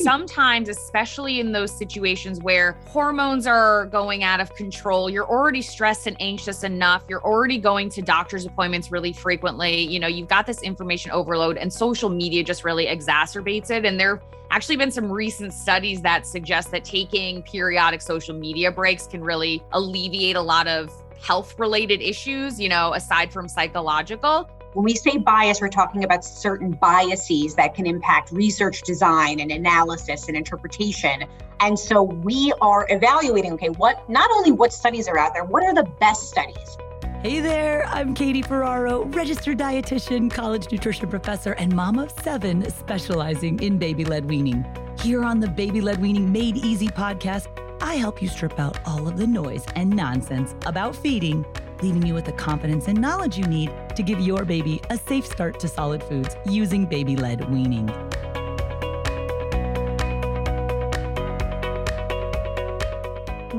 sometimes, especially in those situations where hormones are going out of control, you're already stressed and anxious enough. You're already going to doctor's appointments really frequently. You know, you've got this information overload, and social media just really exacerbates it. And there have actually been some recent studies that suggest that taking periodic social media breaks can really alleviate a lot of health related issues, you know, aside from psychological. When we say bias, we're talking about certain biases that can impact research design and analysis and interpretation. And so we are evaluating okay, what not only what studies are out there, what are the best studies? Hey there, I'm Katie Ferraro, registered dietitian, college nutrition professor, and mom of seven specializing in baby led weaning. Here on the Baby Led Weaning Made Easy podcast, I help you strip out all of the noise and nonsense about feeding leaving you with the confidence and knowledge you need to give your baby a safe start to solid foods using baby led weaning.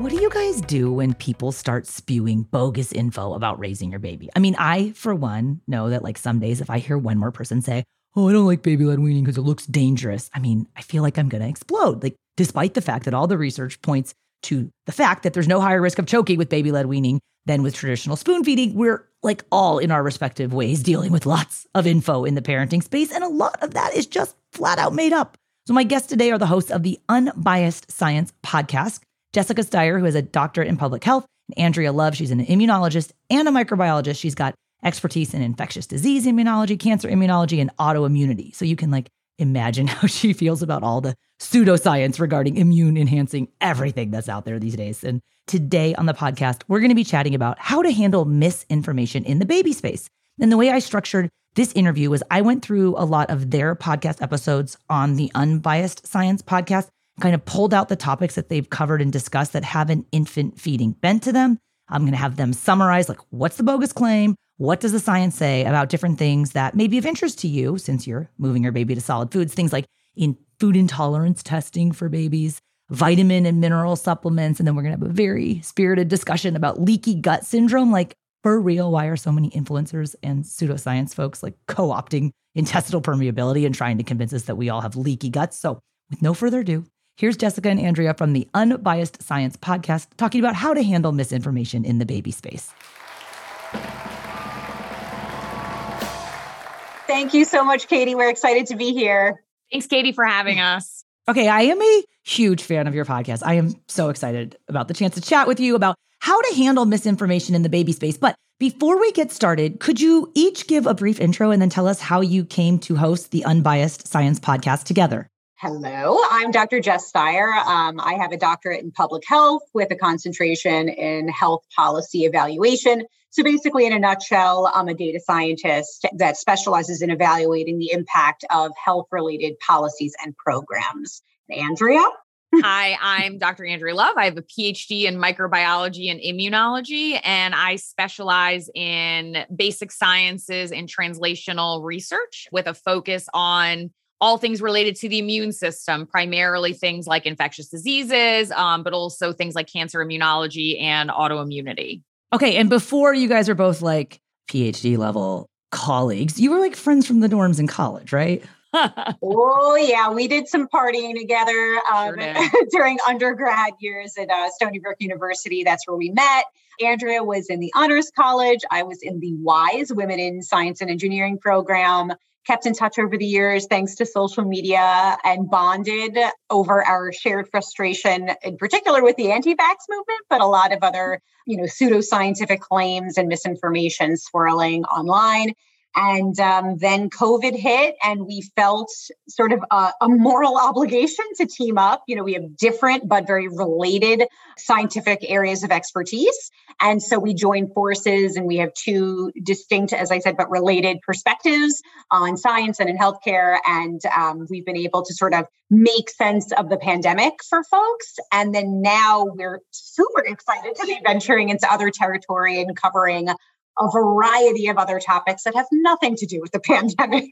What do you guys do when people start spewing bogus info about raising your baby? I mean, I, for one, know that like some days if I hear one more person say, Oh, I don't like baby led weaning because it looks dangerous, I mean, I feel like I'm going to explode. Like, despite the fact that all the research points to the fact that there's no higher risk of choking with baby led weaning than with traditional spoon feeding. We're like all in our respective ways dealing with lots of info in the parenting space, and a lot of that is just flat out made up. So, my guests today are the hosts of the Unbiased Science podcast Jessica Steier, who is a doctorate in public health, and Andrea Love, she's an immunologist and a microbiologist. She's got expertise in infectious disease immunology, cancer immunology, and autoimmunity. So, you can like imagine how she feels about all the pseudoscience regarding immune enhancing everything that's out there these days. And today on the podcast, we're going to be chatting about how to handle misinformation in the baby space. And the way I structured this interview was I went through a lot of their podcast episodes on the Unbiased Science podcast, kind of pulled out the topics that they've covered and discussed that have an infant feeding bent to them. I'm going to have them summarize like what's the bogus claim? What does the science say about different things that may be of interest to you since you're moving your baby to solid foods? Things like in food intolerance testing for babies, vitamin and mineral supplements. And then we're going to have a very spirited discussion about leaky gut syndrome. Like, for real, why are so many influencers and pseudoscience folks like co opting intestinal permeability and trying to convince us that we all have leaky guts? So, with no further ado, here's Jessica and Andrea from the Unbiased Science podcast talking about how to handle misinformation in the baby space. Thank you so much, Katie. We're excited to be here. Thanks, Katie, for having us. Okay, I am a huge fan of your podcast. I am so excited about the chance to chat with you about how to handle misinformation in the baby space. But before we get started, could you each give a brief intro and then tell us how you came to host the Unbiased Science podcast together? Hello, I'm Dr. Jess Steier. Um, I have a doctorate in public health with a concentration in health policy evaluation. So, basically, in a nutshell, I'm a data scientist that specializes in evaluating the impact of health related policies and programs. Andrea? Hi, I'm Dr. Andrea Love. I have a PhD in microbiology and immunology, and I specialize in basic sciences and translational research with a focus on all things related to the immune system, primarily things like infectious diseases, um, but also things like cancer immunology and autoimmunity. Okay. And before you guys are both like PhD level colleagues, you were like friends from the dorms in college, right? oh yeah, we did some partying together um, sure during undergrad years at uh, Stony Brook University. That's where we met. Andrea was in the honors college. I was in the WISE Women in Science and Engineering program. Kept in touch over the years thanks to social media and bonded over our shared frustration, in particular with the anti vax movement, but a lot of other, you know, pseudoscientific claims and misinformation swirling online. And um, then COVID hit, and we felt sort of a, a, moral obligation to team up. You know, we have different but very related scientific areas of expertise. And so we joined forces, and we have two distinct, as I said, but related perspectives on science and in healthcare. And um, we've been able to sort of make sense of the pandemic for folks. And then now we're super excited to be venturing into other territory and covering a variety of other topics that have nothing to do with the pandemic.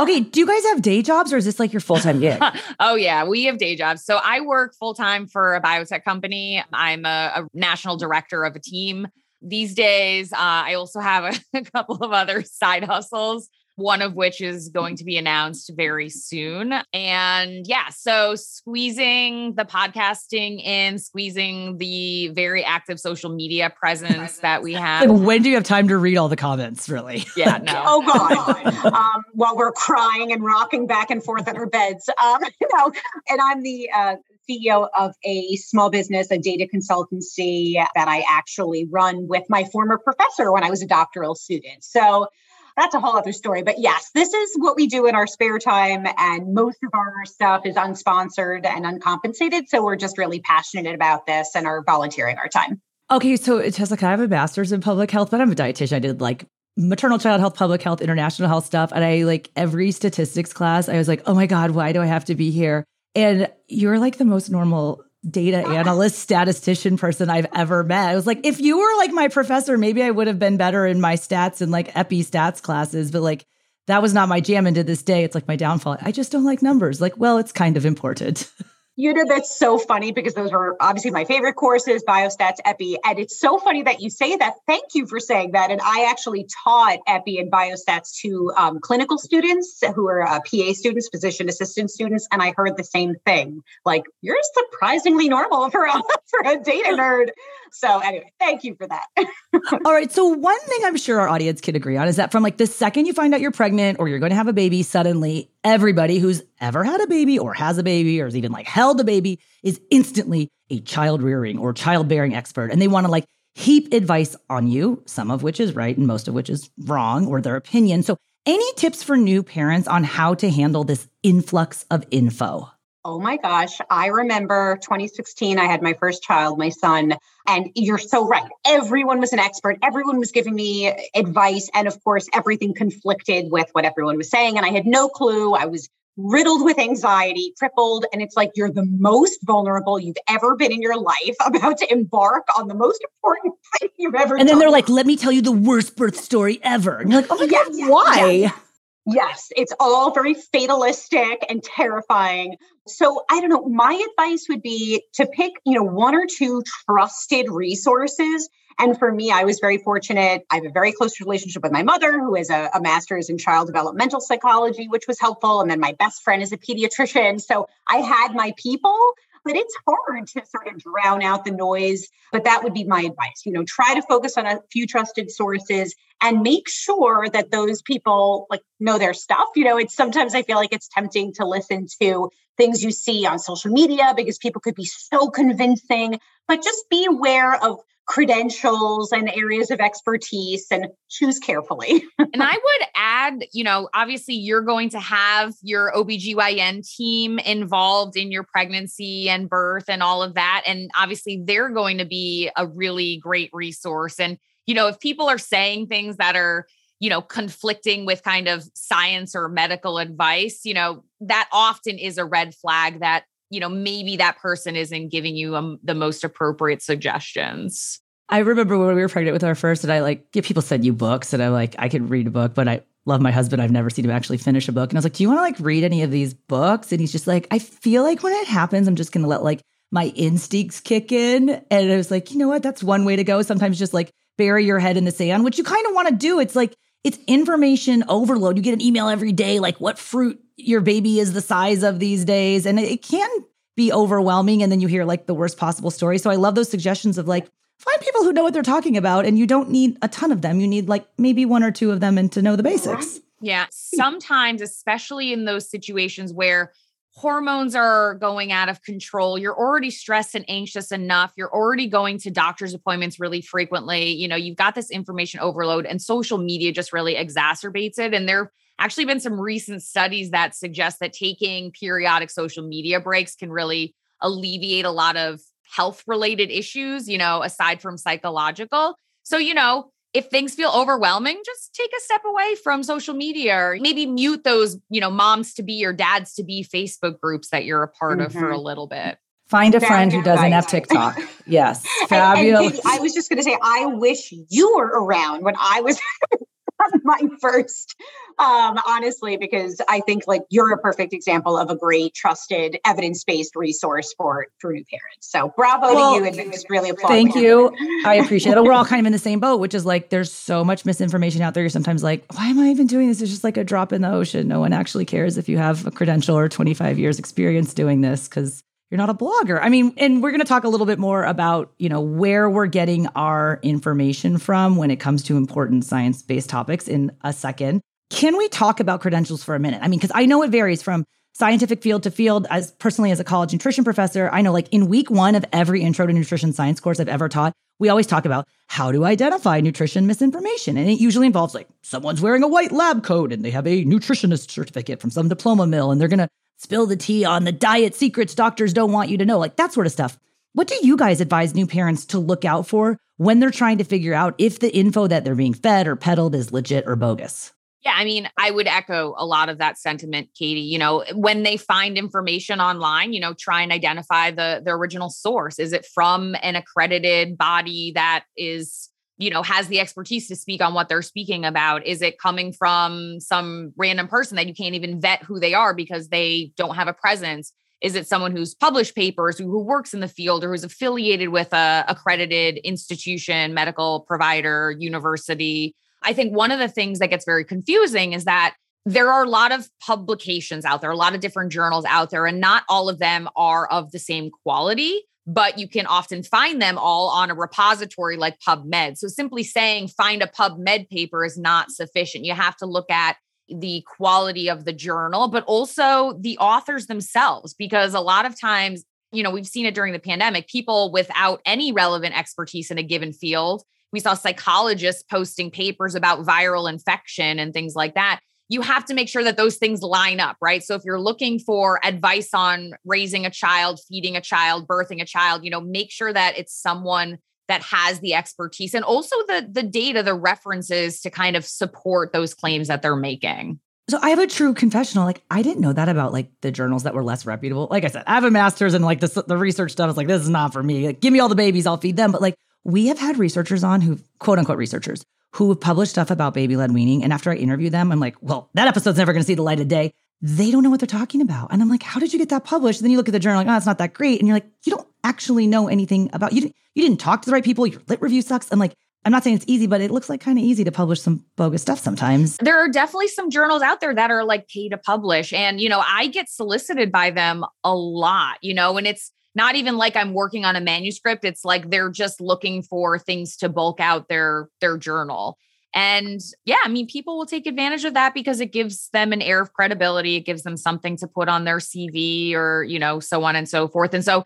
okay, do you guys have day jobs or is this like your full time gig? oh, yeah, we have day jobs. So I work full time for a biotech company. I'm a, a, national director of a team. These days, uh, I also have a, a couple of other side hustles one of which is going to be announced very soon. And yeah, so squeezing the podcasting in, squeezing the very active social media presence that we have. Like when do you have time to read all the comments, really? Yeah, no. oh, God. um, while we're crying and rocking back and forth in our beds. Um, you know, and I'm the uh, CEO of a small business, a data consultancy that I actually run with my former professor when I was a doctoral student. So that's a whole other story. But yes, this is what we do in our spare time. And most of our stuff is unsponsored and uncompensated. So we're just really passionate about this and are volunteering our time. Okay. So Tessa, I have a master's in public health, but I'm a dietitian. I did like maternal child health, public health, international health stuff. And I like every statistics class, I was like, oh my God, why do I have to be here? And you're like the most normal data analyst, statistician person I've ever met. I was like, if you were like my professor, maybe I would have been better in my stats and like epi stats classes, but like that was not my jam. And to this day, it's like my downfall. I just don't like numbers. Like, well, it's kind of important. You know, that's so funny because those were obviously my favorite courses, biostats, epi. And it's so funny that you say that. Thank you for saying that. And I actually taught epi and biostats to um, clinical students who are uh, PA students, physician assistant students. And I heard the same thing like, you're surprisingly normal for a, for a data nerd. So, anyway, thank you for that. All right. So, one thing I'm sure our audience can agree on is that from like the second you find out you're pregnant or you're going to have a baby, suddenly everybody who's ever had a baby or has a baby or has even like held a baby is instantly a child rearing or childbearing expert. And they want to like heap advice on you, some of which is right and most of which is wrong or their opinion. So, any tips for new parents on how to handle this influx of info? Oh my gosh. I remember 2016, I had my first child, my son. And you're so right. Everyone was an expert. Everyone was giving me advice. And of course, everything conflicted with what everyone was saying. And I had no clue. I was riddled with anxiety, crippled. And it's like you're the most vulnerable you've ever been in your life, about to embark on the most important thing you've ever done. And then done. they're like, let me tell you the worst birth story ever. And you're like, oh my yes, God, why? Yes. Yes, it's all very fatalistic and terrifying. So I don't know. My advice would be to pick, you know, one or two trusted resources. And for me, I was very fortunate. I have a very close relationship with my mother, who is a, a master's in child developmental psychology, which was helpful. And then my best friend is a pediatrician. So I had my people but it's hard to sort of drown out the noise. But that would be my advice. You know, try to focus on a few trusted sources and make sure that those people like know their stuff. You know, it's sometimes I feel like it's tempting to listen to things you see on social media because people could be so convincing, but just be aware of credentials and areas of expertise and choose carefully. and I would add, you know, obviously you're going to have your OBGYN team involved in your pregnancy and birth and all of that. And obviously they're going to be a really great resource. And, you know, if people are saying things that are, you know, conflicting with kind of science or medical advice, you know, that often is a red flag that you know maybe that person isn't giving you um, the most appropriate suggestions. I remember when we were pregnant with our first and i like yeah, people send you books and i'm like i could read a book but i love my husband. I've never seen him actually finish a book. And i was like do you want to like read any of these books? And he's just like i feel like when it happens i'm just gonna let like my instincts kick in. And i was like you know what? That's one way to go. Sometimes just like bury your head in the sand which you kind of want to do. It's like it's information overload. You get an email every day, like what fruit your baby is the size of these days. And it can be overwhelming. And then you hear like the worst possible story. So I love those suggestions of like, find people who know what they're talking about. And you don't need a ton of them. You need like maybe one or two of them and to know the basics. Yeah. Sometimes, especially in those situations where hormones are going out of control, you're already stressed and anxious enough, you're already going to doctor's appointments really frequently, you know, you've got this information overload and social media just really exacerbates it. And there actually been some recent studies that suggest that taking periodic social media breaks can really alleviate a lot of health related issues, you know, aside from psychological. So, you know, if things feel overwhelming, just take a step away from social media or maybe mute those, you know, moms to be or dads to be Facebook groups that you're a part mm-hmm. of for a mm-hmm. little bit. Find a friend who doesn't have TikTok. Yes. Fabulous. And, and Katie, I was just going to say, I wish you were around when I was my first um, honestly because i think like you're a perfect example of a great trusted evidence-based resource for for new parents. So bravo well, to you and just really applaud thank you. I appreciate it. We're all kind of in the same boat which is like there's so much misinformation out there. You're sometimes like why am i even doing this? It's just like a drop in the ocean. No one actually cares if you have a credential or 25 years experience doing this because you're not a blogger. I mean, and we're going to talk a little bit more about, you know, where we're getting our information from when it comes to important science-based topics in a second. Can we talk about credentials for a minute? I mean, because I know it varies from scientific field to field. As personally, as a college nutrition professor, I know like in week one of every intro to nutrition science course I've ever taught, we always talk about how to identify nutrition misinformation. And it usually involves like someone's wearing a white lab coat and they have a nutritionist certificate from some diploma mill and they're going to spill the tea on the diet secrets doctors don't want you to know, like that sort of stuff. What do you guys advise new parents to look out for when they're trying to figure out if the info that they're being fed or peddled is legit or bogus? Yeah, I mean, I would echo a lot of that sentiment, Katie. You know, when they find information online, you know, try and identify the the original source. Is it from an accredited body that is you know has the expertise to speak on what they're speaking about? Is it coming from some random person that you can't even vet who they are because they don't have a presence? Is it someone who's published papers who, works in the field or who's affiliated with a accredited institution medical provider university? I think one of the things that gets very confusing is that there are a lot of publications out there a lot of different journals out there and not all of them are of the same quality but you can often find them all on a repository like PubMed. So simply saying find a PubMed paper is not sufficient. You have to look at the quality of the journal, but also the authors themselves, because a lot of times, you know, we've seen it during the pandemic, people without any relevant expertise in a given field. We saw psychologists posting papers about viral infection and things like that you have to make sure that those things line up, right? So if you're looking for advice on raising a child, feeding a child, birthing a child, you know, make sure that it's someone that has the expertise and also the the data, the references to kind of support those claims that they're making. So I have a true confessional. Like I didn't know that about like the journals that were less reputable. Like I said, I have a master's and like the research stuff is like this is not for me. Like, give me all the babies, I'll feed them. But like we have had researchers on who quote unquote researchers who have published stuff about baby led weaning. And after I interview them, I'm like, well, that episode's never going to see the light of day. They don't know what they're talking about. And I'm like, how did you get that published? And then you look at the journal, like, oh, it's not that great. And you're like, you don't actually know anything about you. You didn't talk to the right people. Your lit review sucks. I'm like, I'm not saying it's easy, but it looks like kind of easy to publish some bogus stuff sometimes. There are definitely some journals out there that are like pay to publish. And, you know, I get solicited by them a lot, you know, and it's, not even like I'm working on a manuscript. It's like they're just looking for things to bulk out their their journal. And yeah, I mean, people will take advantage of that because it gives them an air of credibility. It gives them something to put on their CV or, you know, so on and so forth. And so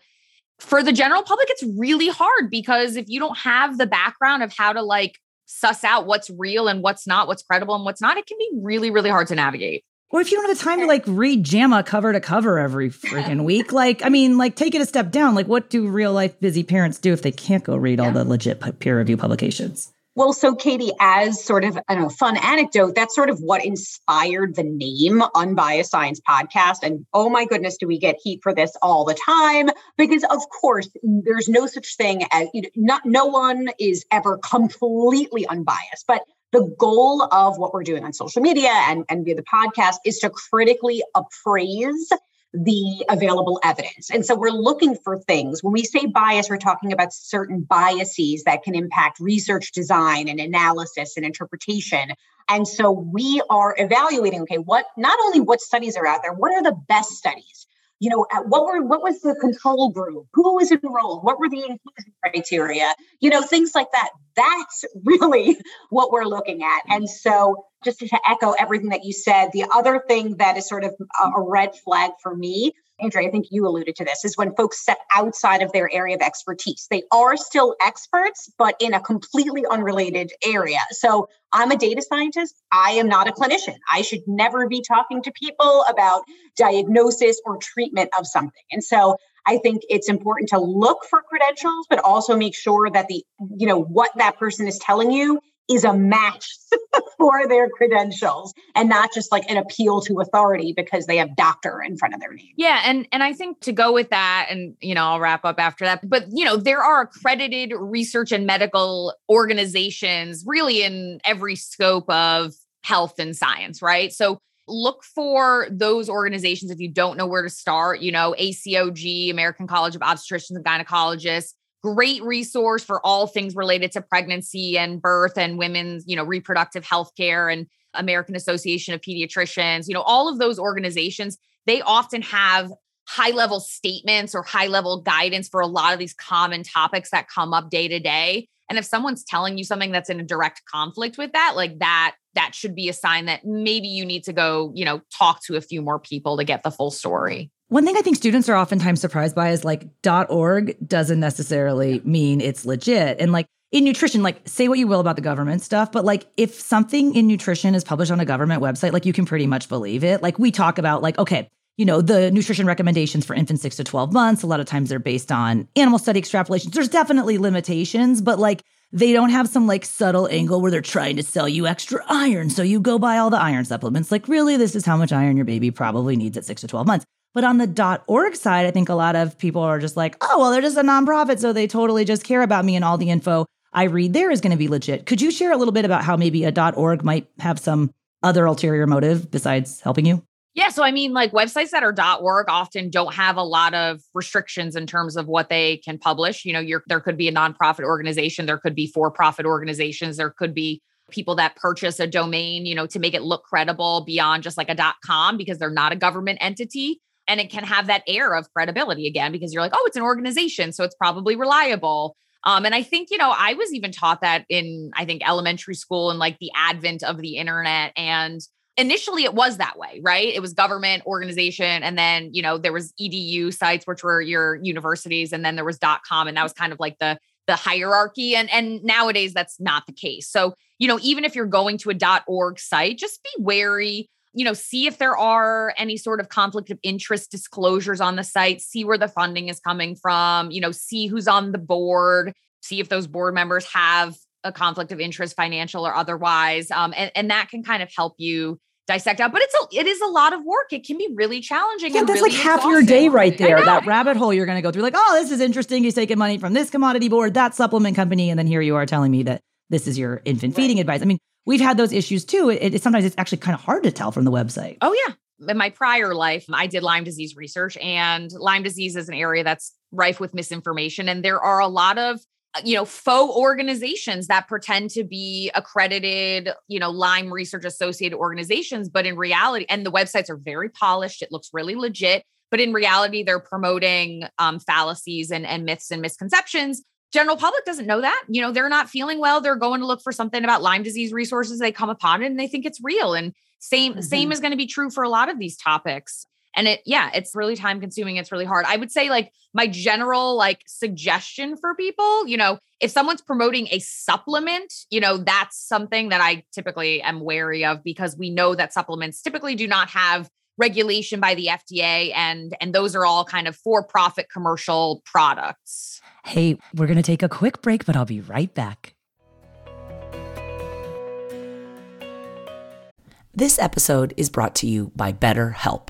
for the general public, it's really hard because if you don't have the background of how to like suss out what's real and what's not, what's credible and what's not, it can be really, really hard to navigate. Or if you don't have the time to like read JAMA cover to cover every freaking week, like, I mean, like, take it a step down. Like, what do real life busy parents do if they can't go read all the legit peer review publications? Well, so Katie, as sort of a fun anecdote, that's sort of what inspired the name Unbiased Science Podcast. And oh my goodness, do we get heat for this all the time? Because of course, there's no such thing as you know, not no one is ever completely unbiased, but the goal of what we're doing on social media and, and via the podcast is to critically appraise the available evidence. And so we're looking for things. When we say bias, we're talking about certain biases that can impact research design and analysis and interpretation. And so we are evaluating okay, what not only what studies are out there, what are the best studies? You know, what were what was the control group? Who was enrolled? What were the inclusion criteria? You know, things like that. That's really what we're looking at. And so, just to echo everything that you said, the other thing that is sort of a red flag for me Andrea, I think you alluded to this, is when folks step outside of their area of expertise. They are still experts, but in a completely unrelated area. So I'm a data scientist. I am not a clinician. I should never be talking to people about diagnosis or treatment of something. And so I think it's important to look for credentials, but also make sure that the, you know, what that person is telling you is a match for their credentials and not just like an appeal to authority because they have doctor in front of their name. Yeah, and and I think to go with that and you know, I'll wrap up after that. But you know, there are accredited research and medical organizations really in every scope of health and science, right? So look for those organizations if you don't know where to start, you know, ACOG, American College of Obstetricians and Gynecologists, great resource for all things related to pregnancy and birth and women's, you know, reproductive health care and American Association of Pediatricians, you know, all of those organizations, they often have high level statements or high level guidance for a lot of these common topics that come up day to day. And if someone's telling you something that's in a direct conflict with that, like that, that should be a sign that maybe you need to go, you know, talk to a few more people to get the full story. One thing I think students are oftentimes surprised by is like .org doesn't necessarily mean it's legit. And like in nutrition, like say what you will about the government stuff, but like if something in nutrition is published on a government website, like you can pretty much believe it. Like we talk about like, okay, you know, the nutrition recommendations for infants six to 12 months, a lot of times they're based on animal study extrapolations. There's definitely limitations, but like they don't have some like subtle angle where they're trying to sell you extra iron. So you go buy all the iron supplements. Like, really, this is how much iron your baby probably needs at six to 12 months. But on the .org side, I think a lot of people are just like, oh, well, they're just a nonprofit, so they totally just care about me and all the info I read there is going to be legit. Could you share a little bit about how maybe a .org might have some other ulterior motive besides helping you? Yeah, so I mean, like websites that are .org often don't have a lot of restrictions in terms of what they can publish. You know, there could be a nonprofit organization, there could be for-profit organizations, there could be people that purchase a domain, you know, to make it look credible beyond just like a .com because they're not a government entity and it can have that air of credibility again because you're like, oh, it's an organization, so it's probably reliable. Um, and I think, you know, I was even taught that in, I think, elementary school and like the advent of the internet. And initially it was that way, right? It was government organization. And then, you know, there was edu sites, which were your universities, and then there was dot com. And that was kind of like the the hierarchy. And, and nowadays that's not the case. So, you know, even if you're going to a org site, just be wary you know, see if there are any sort of conflict of interest disclosures on the site, see where the funding is coming from, you know, see who's on the board, see if those board members have a conflict of interest, financial or otherwise. Um, and, and that can kind of help you dissect out. But it's a it is a lot of work. It can be really challenging. Yeah, that's really like half your day right there. That rabbit hole you're going to go through. Like, oh, this is interesting. He's taking money from this commodity board, that supplement company, and then here you are telling me that this is your infant feeding advice. I mean, we've had those issues too. It, it, sometimes it's actually kind of hard to tell from the website. Oh yeah. In my prior life, I did Lyme disease research, and Lyme disease is an area that's rife with misinformation. And there are a lot of uh, you know faux organizations that pretend to be accredited you know lyme research associated organizations but in reality and the websites are very polished it looks really legit but in reality they're promoting um, fallacies and, and myths and misconceptions general public doesn't know that. You know they're not feeling well. They're going to look for something about lyme disease resources they come upon it and they think it's real. And same mm-hmm. same is going to be true for a lot of these topics. And it yeah it's really time consuming. It's really hard. I would say like my general like suggestion for people you know if someone's promoting a supplement you know that's something that i typically am wary of because we know that supplements typically do not have regulation by the fda and and those are all kind of for profit commercial products Hey, we're going to take a quick break, but I'll be right back. This episode is brought to you by BetterHelp.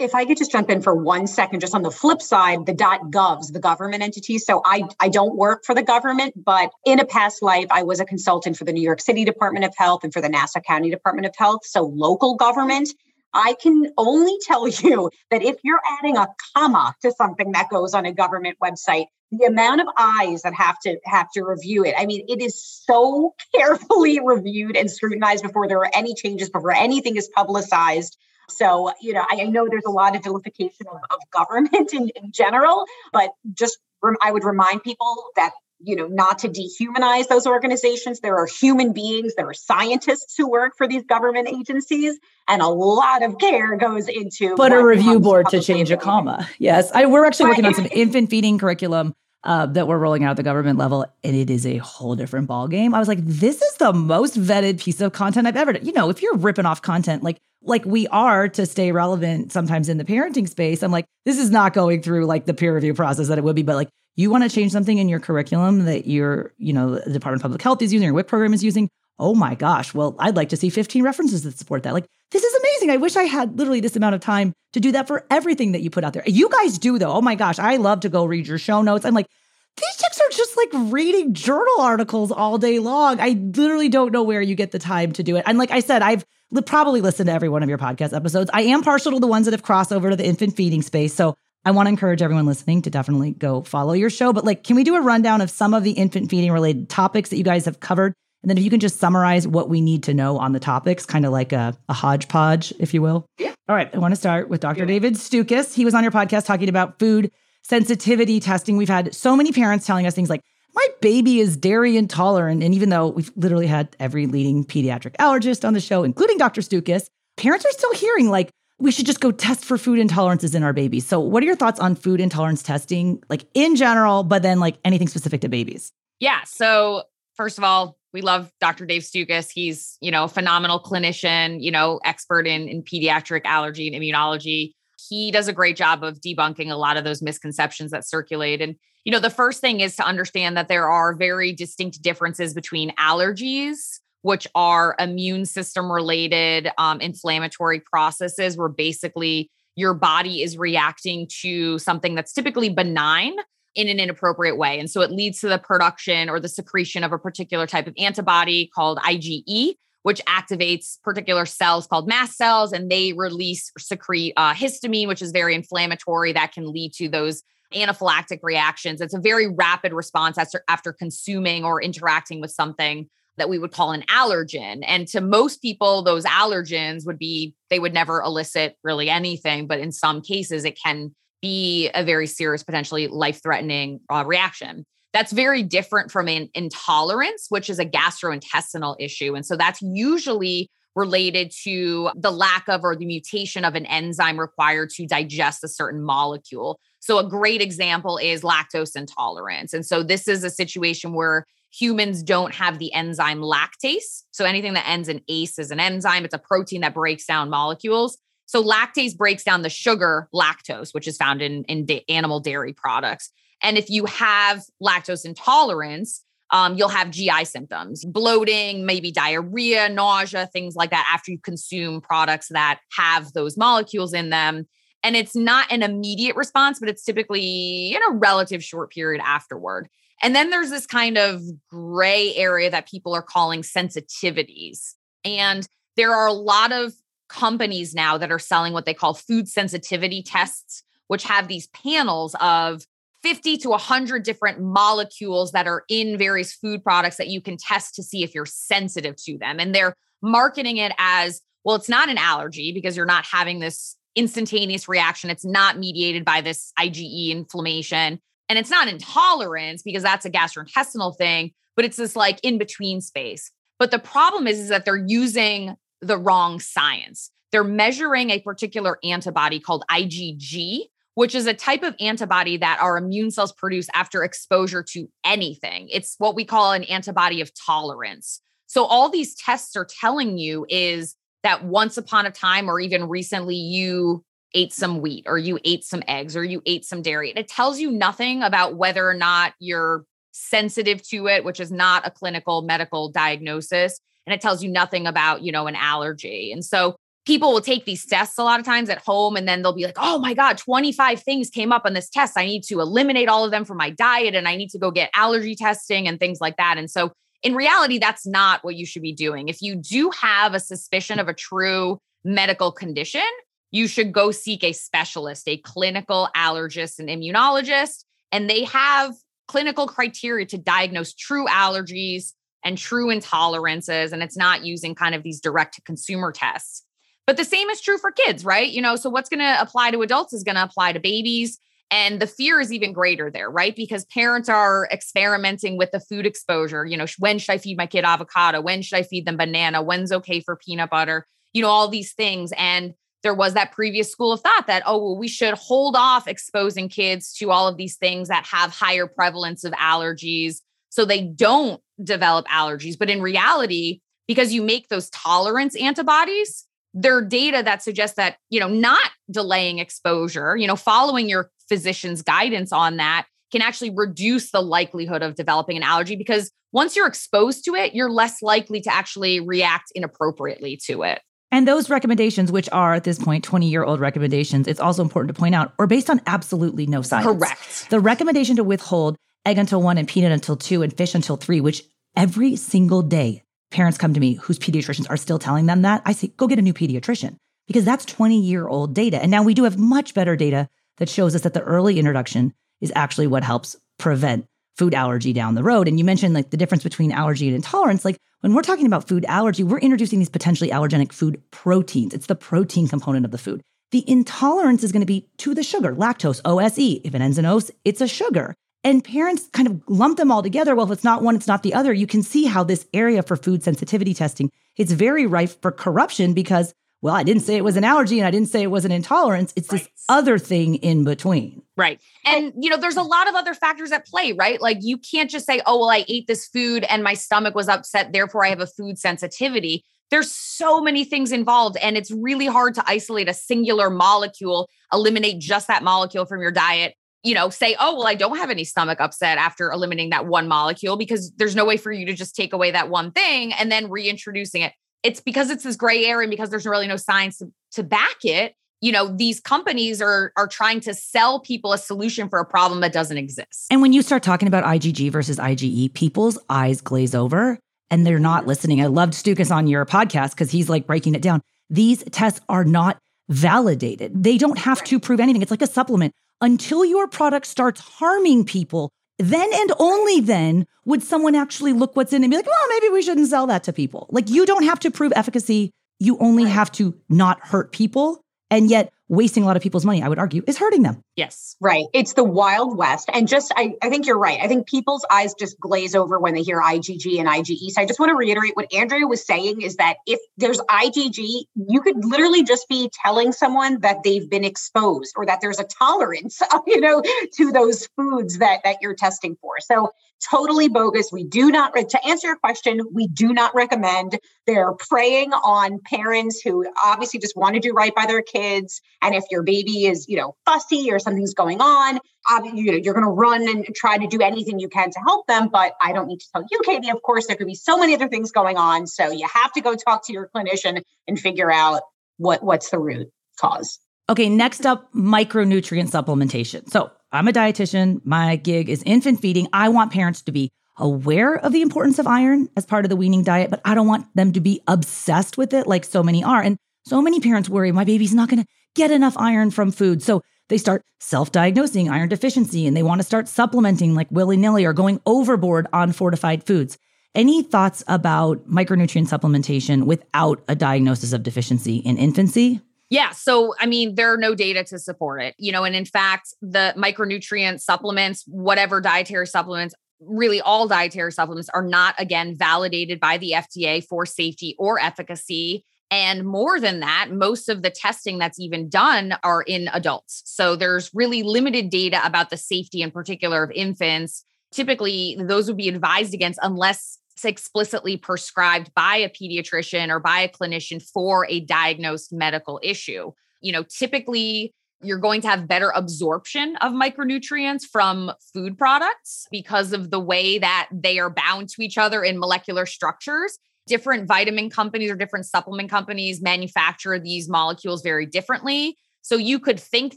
If I could just jump in for one second, just on the flip side, the .govs, the government entities. So I, I don't work for the government, but in a past life, I was a consultant for the New York City Department of Health and for the Nassau County Department of Health. So local government. I can only tell you that if you're adding a comma to something that goes on a government website, the amount of eyes that have to have to review it. I mean, it is so carefully reviewed and scrutinized before there are any changes, before anything is publicized. So, you know, I, I know there's a lot of vilification of, of government in, in general, but just I would remind people that you know not to dehumanize those organizations there are human beings there are scientists who work for these government agencies and a lot of care goes into but a review board to change a comma yes I, we're actually working on some infant feeding curriculum uh, that we're rolling out at the government level, and it is a whole different ball game. I was like, this is the most vetted piece of content I've ever done. You know, if you're ripping off content like like we are to stay relevant sometimes in the parenting space, I'm like, this is not going through like the peer review process that it would be, but like you want to change something in your curriculum that your, you know, the Department of Public Health is using, your WIC program is using. Oh my gosh. Well, I'd like to see 15 references that support that. Like, this is amazing. I wish I had literally this amount of time to do that for everything that you put out there. You guys do, though. Oh my gosh. I love to go read your show notes. I'm like, these chicks are just like reading journal articles all day long. I literally don't know where you get the time to do it. And like I said, I've probably listened to every one of your podcast episodes. I am partial to the ones that have crossed over to the infant feeding space. So I want to encourage everyone listening to definitely go follow your show. But like, can we do a rundown of some of the infant feeding related topics that you guys have covered? And then if you can just summarize what we need to know on the topics, kind of like a, a hodgepodge, if you will. Yeah. All right. I want to start with Dr. Yeah. David Stukus. He was on your podcast talking about food sensitivity testing. We've had so many parents telling us things like, my baby is dairy intolerant. And even though we've literally had every leading pediatric allergist on the show, including Dr. Stukus, parents are still hearing like, we should just go test for food intolerances in our babies. So, what are your thoughts on food intolerance testing, like in general, but then like anything specific to babies? Yeah. So, first of all, we love Dr. Dave Stukus. He's, you know, a phenomenal clinician, you know, expert in, in pediatric allergy and immunology he does a great job of debunking a lot of those misconceptions that circulate. And, you know, the first thing is to understand that there are very distinct differences between allergies, which are immune system related um, inflammatory processes where basically your body is reacting to something that's typically benign in an inappropriate way. And so it leads to the production or the secretion of a particular type of antibody called IgE, which activates particular cells called mast cells, and they release secrete uh, histamine, which is very inflammatory that can lead to those anaphylactic reactions. It's a very rapid response after, after consuming or interacting with something that we would call an allergen. And to most people, those allergens would be, they would never elicit really anything, but in some cases, it can be a very serious, potentially life threatening uh, reaction. That's very different from an intolerance, which is a gastrointestinal issue. And so that's usually related to the lack of or the mutation of an enzyme required to digest a certain molecule. So, a great example is lactose intolerance. And so, this is a situation where humans don't have the enzyme lactase. So, anything that ends in ACE is an enzyme, it's a protein that breaks down molecules. So, lactase breaks down the sugar lactose, which is found in, in da- animal dairy products. And if you have lactose intolerance, um, you'll have GI symptoms, bloating, maybe diarrhea, nausea, things like that after you consume products that have those molecules in them. And it's not an immediate response, but it's typically in a relative short period afterward. And then there's this kind of gray area that people are calling sensitivities. And there are a lot of companies now that are selling what they call food sensitivity tests, which have these panels of 50 to 100 different molecules that are in various food products that you can test to see if you're sensitive to them. And they're marketing it as well, it's not an allergy because you're not having this instantaneous reaction. It's not mediated by this IgE inflammation. And it's not intolerance because that's a gastrointestinal thing, but it's this like in between space. But the problem is, is that they're using the wrong science. They're measuring a particular antibody called IgG, which is a type of antibody that our immune cells produce after exposure to anything. It's what we call an antibody of tolerance. So, all these tests are telling you is that once upon a time, or even recently, you ate some wheat or you ate some eggs or you ate some dairy. It tells you nothing about whether or not you're sensitive to it, which is not a clinical medical diagnosis. And it tells you nothing about, you know, an allergy. And so people will take these tests a lot of times at home and then they'll be like, oh my God, 25 things came up on this test. I need to eliminate all of them from my diet and I need to go get allergy testing and things like that. And so in reality, that's not what you should be doing. If you do have a suspicion of a true medical condition, you should go seek a specialist, a clinical allergist and immunologist. And they have clinical criteria to diagnose true allergies and true intolerances. And it's not using kind of these direct to consumer tests. But the same is true for kids, right? You know, so what's going to apply to adults is going to apply to babies. And the fear is even greater there, right? Because parents are experimenting with the food exposure. You know, when should I feed my kid avocado? When should I feed them banana? When's okay for peanut butter? You know, all these things. And there was that previous school of thought that, oh, well, we should hold off exposing kids to all of these things that have higher prevalence of allergies so they don't develop allergies. But in reality, because you make those tolerance antibodies, there are data that suggests that, you know, not delaying exposure, you know, following your physician's guidance on that can actually reduce the likelihood of developing an allergy because once you're exposed to it, you're less likely to actually react inappropriately to it. And those recommendations, which are at this point 20 year old recommendations, it's also important to point out, are based on absolutely no science. Correct. The recommendation to withhold egg until one and peanut until two and fish until three, which every single day parents come to me whose pediatricians are still telling them that, I say, go get a new pediatrician because that's 20 year old data. And now we do have much better data that shows us that the early introduction is actually what helps prevent food allergy down the road. And you mentioned like the difference between allergy and intolerance. Like when we're talking about food allergy, we're introducing these potentially allergenic food proteins. It's the protein component of the food. The intolerance is going to be to the sugar, lactose, OSE. If it ends in OS, it's a sugar. And parents kind of lump them all together. Well, if it's not one, it's not the other. You can see how this area for food sensitivity testing, it's very rife for corruption because well, I didn't say it was an allergy and I didn't say it was an intolerance. It's right. this other thing in between. Right. And, you know, there's a lot of other factors at play, right? Like you can't just say, oh, well, I ate this food and my stomach was upset. Therefore, I have a food sensitivity. There's so many things involved, and it's really hard to isolate a singular molecule, eliminate just that molecule from your diet. You know, say, oh, well, I don't have any stomach upset after eliminating that one molecule because there's no way for you to just take away that one thing and then reintroducing it it's because it's this gray area and because there's really no science to, to back it you know these companies are are trying to sell people a solution for a problem that doesn't exist. And when you start talking about igg versus ige people's eyes glaze over and they're not listening. I loved Stukus on your podcast because he's like breaking it down. These tests are not validated. They don't have to prove anything. It's like a supplement. Until your product starts harming people then and only then would someone actually look what's in it and be like, well, maybe we shouldn't sell that to people. Like you don't have to prove efficacy. You only have to not hurt people. And yet wasting a lot of people's money, I would argue, is hurting them. Yes. Right. It's the Wild West. And just, I, I think you're right. I think people's eyes just glaze over when they hear IgG and IgE. So I just want to reiterate what Andrea was saying is that if there's IgG, you could literally just be telling someone that they've been exposed or that there's a tolerance, you know, to those foods that, that you're testing for. So totally bogus. We do not, to answer your question, we do not recommend. They're preying on parents who obviously just want to do right by their kids. And if your baby is, you know, fussy or something's going on, um, you know, you're going to run and try to do anything you can to help them. But I don't need to tell you, Katie, of course, there could be so many other things going on. So you have to go talk to your clinician and figure out what what's the root cause. Okay, next up, micronutrient supplementation. So I'm a dietitian. My gig is infant feeding. I want parents to be aware of the importance of iron as part of the weaning diet, but I don't want them to be obsessed with it like so many are. And so many parents worry my baby's not going to get enough iron from food. So they start self diagnosing iron deficiency and they want to start supplementing like willy nilly or going overboard on fortified foods. Any thoughts about micronutrient supplementation without a diagnosis of deficiency in infancy? Yeah. So, I mean, there are no data to support it, you know, and in fact, the micronutrient supplements, whatever dietary supplements, really all dietary supplements are not, again, validated by the FDA for safety or efficacy. And more than that, most of the testing that's even done are in adults. So there's really limited data about the safety in particular of infants. Typically, those would be advised against unless explicitly prescribed by a pediatrician or by a clinician for a diagnosed medical issue. You know, typically you're going to have better absorption of micronutrients from food products because of the way that they are bound to each other in molecular structures. Different vitamin companies or different supplement companies manufacture these molecules very differently. So you could think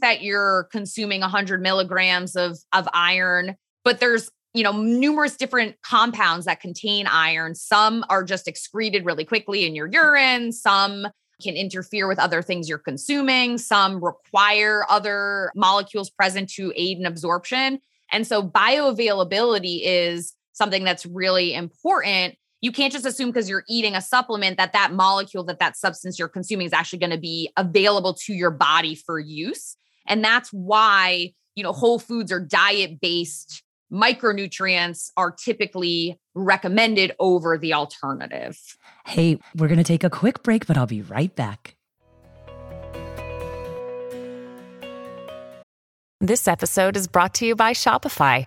that you're consuming 100 milligrams of, of iron, but there's you know numerous different compounds that contain iron. Some are just excreted really quickly in your urine. Some can interfere with other things you're consuming. Some require other molecules present to aid in absorption. And so bioavailability is something that's really important you can't just assume because you're eating a supplement that that molecule that that substance you're consuming is actually going to be available to your body for use and that's why you know whole foods are diet based micronutrients are typically recommended over the alternative. Hey, we're going to take a quick break, but I'll be right back. This episode is brought to you by Shopify.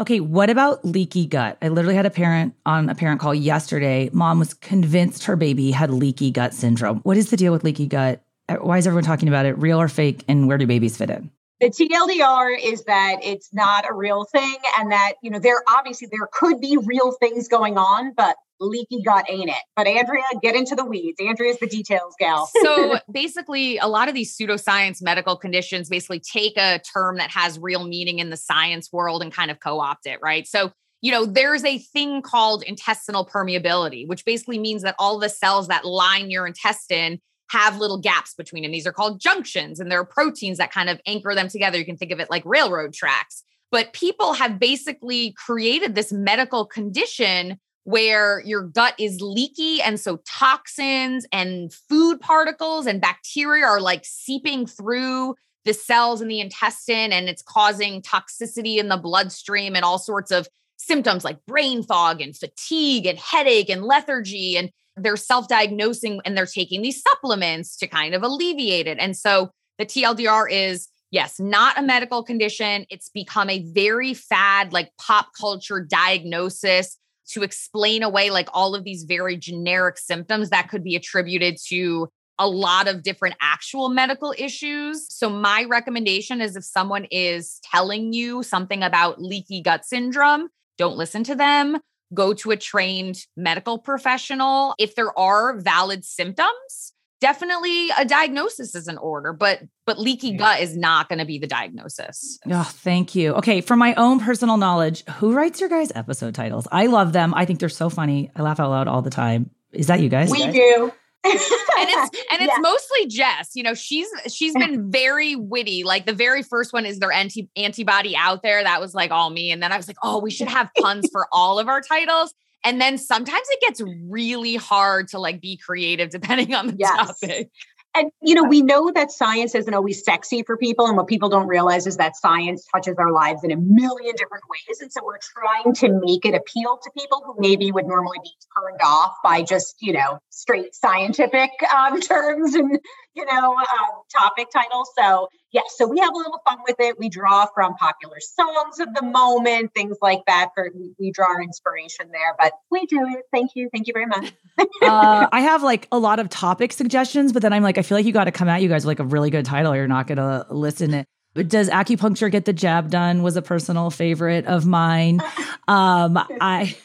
Okay, what about leaky gut? I literally had a parent on a parent call yesterday. Mom was convinced her baby had leaky gut syndrome. What is the deal with leaky gut? Uh, why is everyone talking about it? Real or fake? And where do babies fit in? The TLDR is that it's not a real thing and that, you know, there obviously there could be real things going on, but leaky gut ain't it. But Andrea, get into the weeds. Andrea's the details gal. so basically, a lot of these pseudoscience medical conditions basically take a term that has real meaning in the science world and kind of co opt it, right? So you know, there's a thing called intestinal permeability, which basically means that all the cells that line your intestine have little gaps between them. These are called junctions, and there are proteins that kind of anchor them together. You can think of it like railroad tracks. But people have basically created this medical condition where your gut is leaky and so toxins and food particles and bacteria are like seeping through the cells in the intestine and it's causing toxicity in the bloodstream and all sorts of symptoms like brain fog and fatigue and headache and lethargy and they're self-diagnosing and they're taking these supplements to kind of alleviate it and so the TLDR is yes, not a medical condition. It's become a very fad, like pop culture diagnosis to explain away like all of these very generic symptoms that could be attributed to a lot of different actual medical issues. So, my recommendation is if someone is telling you something about leaky gut syndrome, don't listen to them. Go to a trained medical professional. If there are valid symptoms, definitely a diagnosis is in order but but leaky gut is not going to be the diagnosis oh thank you okay for my own personal knowledge who writes your guys episode titles i love them i think they're so funny i laugh out loud all the time is that you guys we do and it's and it's yeah. mostly Jess. You know, she's she's been very witty. Like the very first one is there anti antibody out there. That was like all me. And then I was like, oh, we should have puns for all of our titles. And then sometimes it gets really hard to like be creative depending on the yes. topic. And you know, we know that science isn't always sexy for people, and what people don't realize is that science touches our lives in a million different ways. And so we're trying to make it appeal to people who maybe would normally be turned off by just you know straight scientific um, terms and you know um, topic titles. So yes, so we have a little fun with it. We draw from popular songs of the moment, things like that. For we draw our inspiration there, but we do it. Thank you, thank you very much. uh, I have like a lot of topic suggestions, but then I'm like, I feel like you got to come at you guys with like a really good title. You're not going to listen it. But does acupuncture get the jab done? Was a personal favorite of mine. Um, I.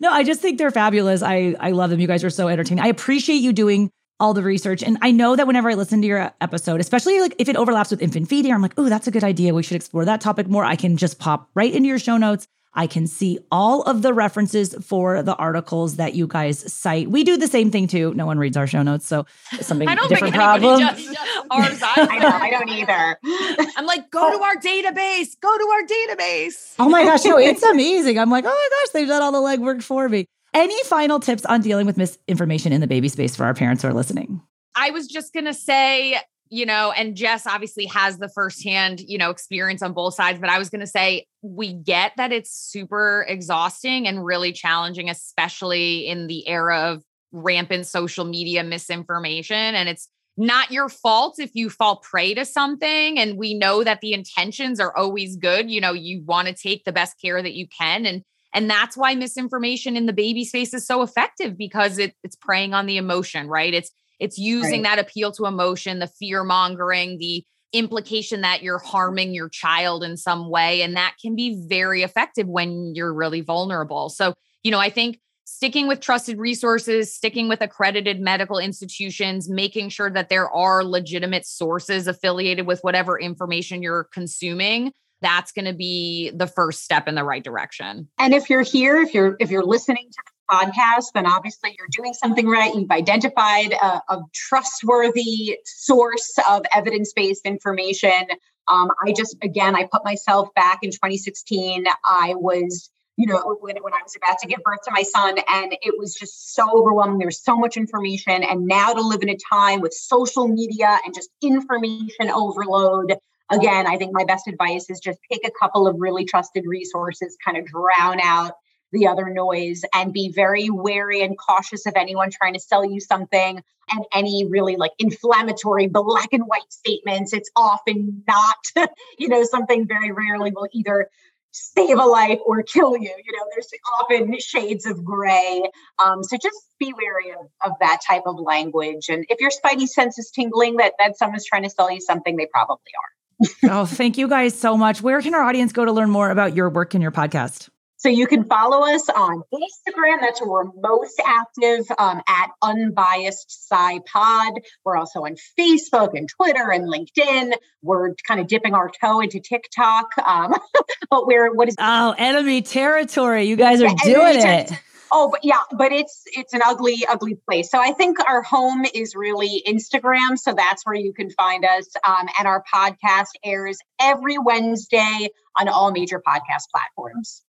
no, I just think they're fabulous. I I love them. You guys are so entertaining. I appreciate you doing all the research. And I know that whenever I listen to your episode, especially like if it overlaps with infant feeding, I'm like, oh, that's a good idea. We should explore that topic more. I can just pop right into your show notes. I can see all of the references for the articles that you guys cite. We do the same thing too. No one reads our show notes, so it's something I don't different think anybody problem. does- does ours I know, I don't either. I'm like, go to our database. Go to our database. Oh my gosh, no, it's amazing. I'm like, oh my gosh, they've done all the legwork for me. Any final tips on dealing with misinformation in the baby space for our parents who are listening? I was just gonna say, you know, and Jess obviously has the firsthand, you know, experience on both sides, but I was gonna say we get that it's super exhausting and really challenging, especially in the era of rampant social media misinformation. And it's not your fault if you fall prey to something. And we know that the intentions are always good. You know, you want to take the best care that you can. And and that's why misinformation in the baby space is so effective because it, it's preying on the emotion, right? It's it's using Right. that appeal to emotion, the fear mongering, the implication that you're harming your child in some way. And that can be very effective when you're really vulnerable. So, you know, I think sticking with trusted resources, sticking with accredited medical institutions, making sure that there are legitimate sources affiliated with whatever information you're consuming, that's going to be the first step in the right direction. And if you're here, if you're if you're listening to the podcast, then obviously you're doing something right. You've identified a, a trustworthy source of evidence-based information. Um, I just again, I put myself back in 2016. I was you know, when, when I was about to give birth to my son, and it was just so overwhelming. There was so much information. And now to live in a time with social media and just information overload, again, I think my best advice is just pick a couple of really trusted resources, kind of drown out the other noise, and be very wary and cautious of anyone trying to sell you something and any really like inflammatory black and white statements. It's often not, you know, something very rarely will either save a life or kill you. You know, there's often shades of gray. Um, so just be wary of, of that type of language. And if your spidey sense is tingling that that someone's trying to sell you something, they probably are. Oh, thank you guys so much. Where can our audience go to learn more about your work and your podcast? So you can follow us on Instagram. That's where we're most active um, at Unbiased Sci Pod. We're also on Facebook and Twitter and LinkedIn. We're kind of dipping our toe into TikTok. Um, but we're what is Oh, enemy territory. You guys are doing it. Oh, but yeah, but it's it's an ugly, ugly place. So I think our home is really Instagram. So that's where you can find us. Um, and our podcast airs every Wednesday on all major podcast platforms.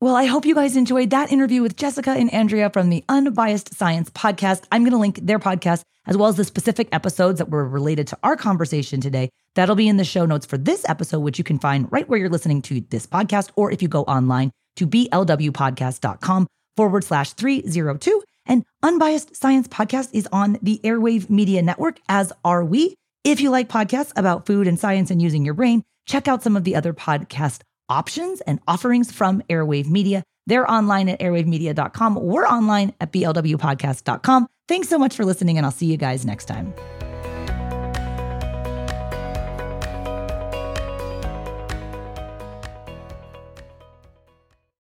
Well, I hope you guys enjoyed that interview with Jessica and Andrea from the Unbiased Science podcast. I'm going to link their podcast as well as the specific episodes that were related to our conversation today. That'll be in the show notes for this episode, which you can find right where you're listening to this podcast, or if you go online to blwpodcast.com forward slash 302. And Unbiased Science Podcast is on the Airwave Media Network, as are we. If you like podcasts about food and science and using your brain, check out some of the other podcast options and offerings from Airwave Media. They're online at airwavemedia.com. We're online at blwpodcast.com. Thanks so much for listening, and I'll see you guys next time.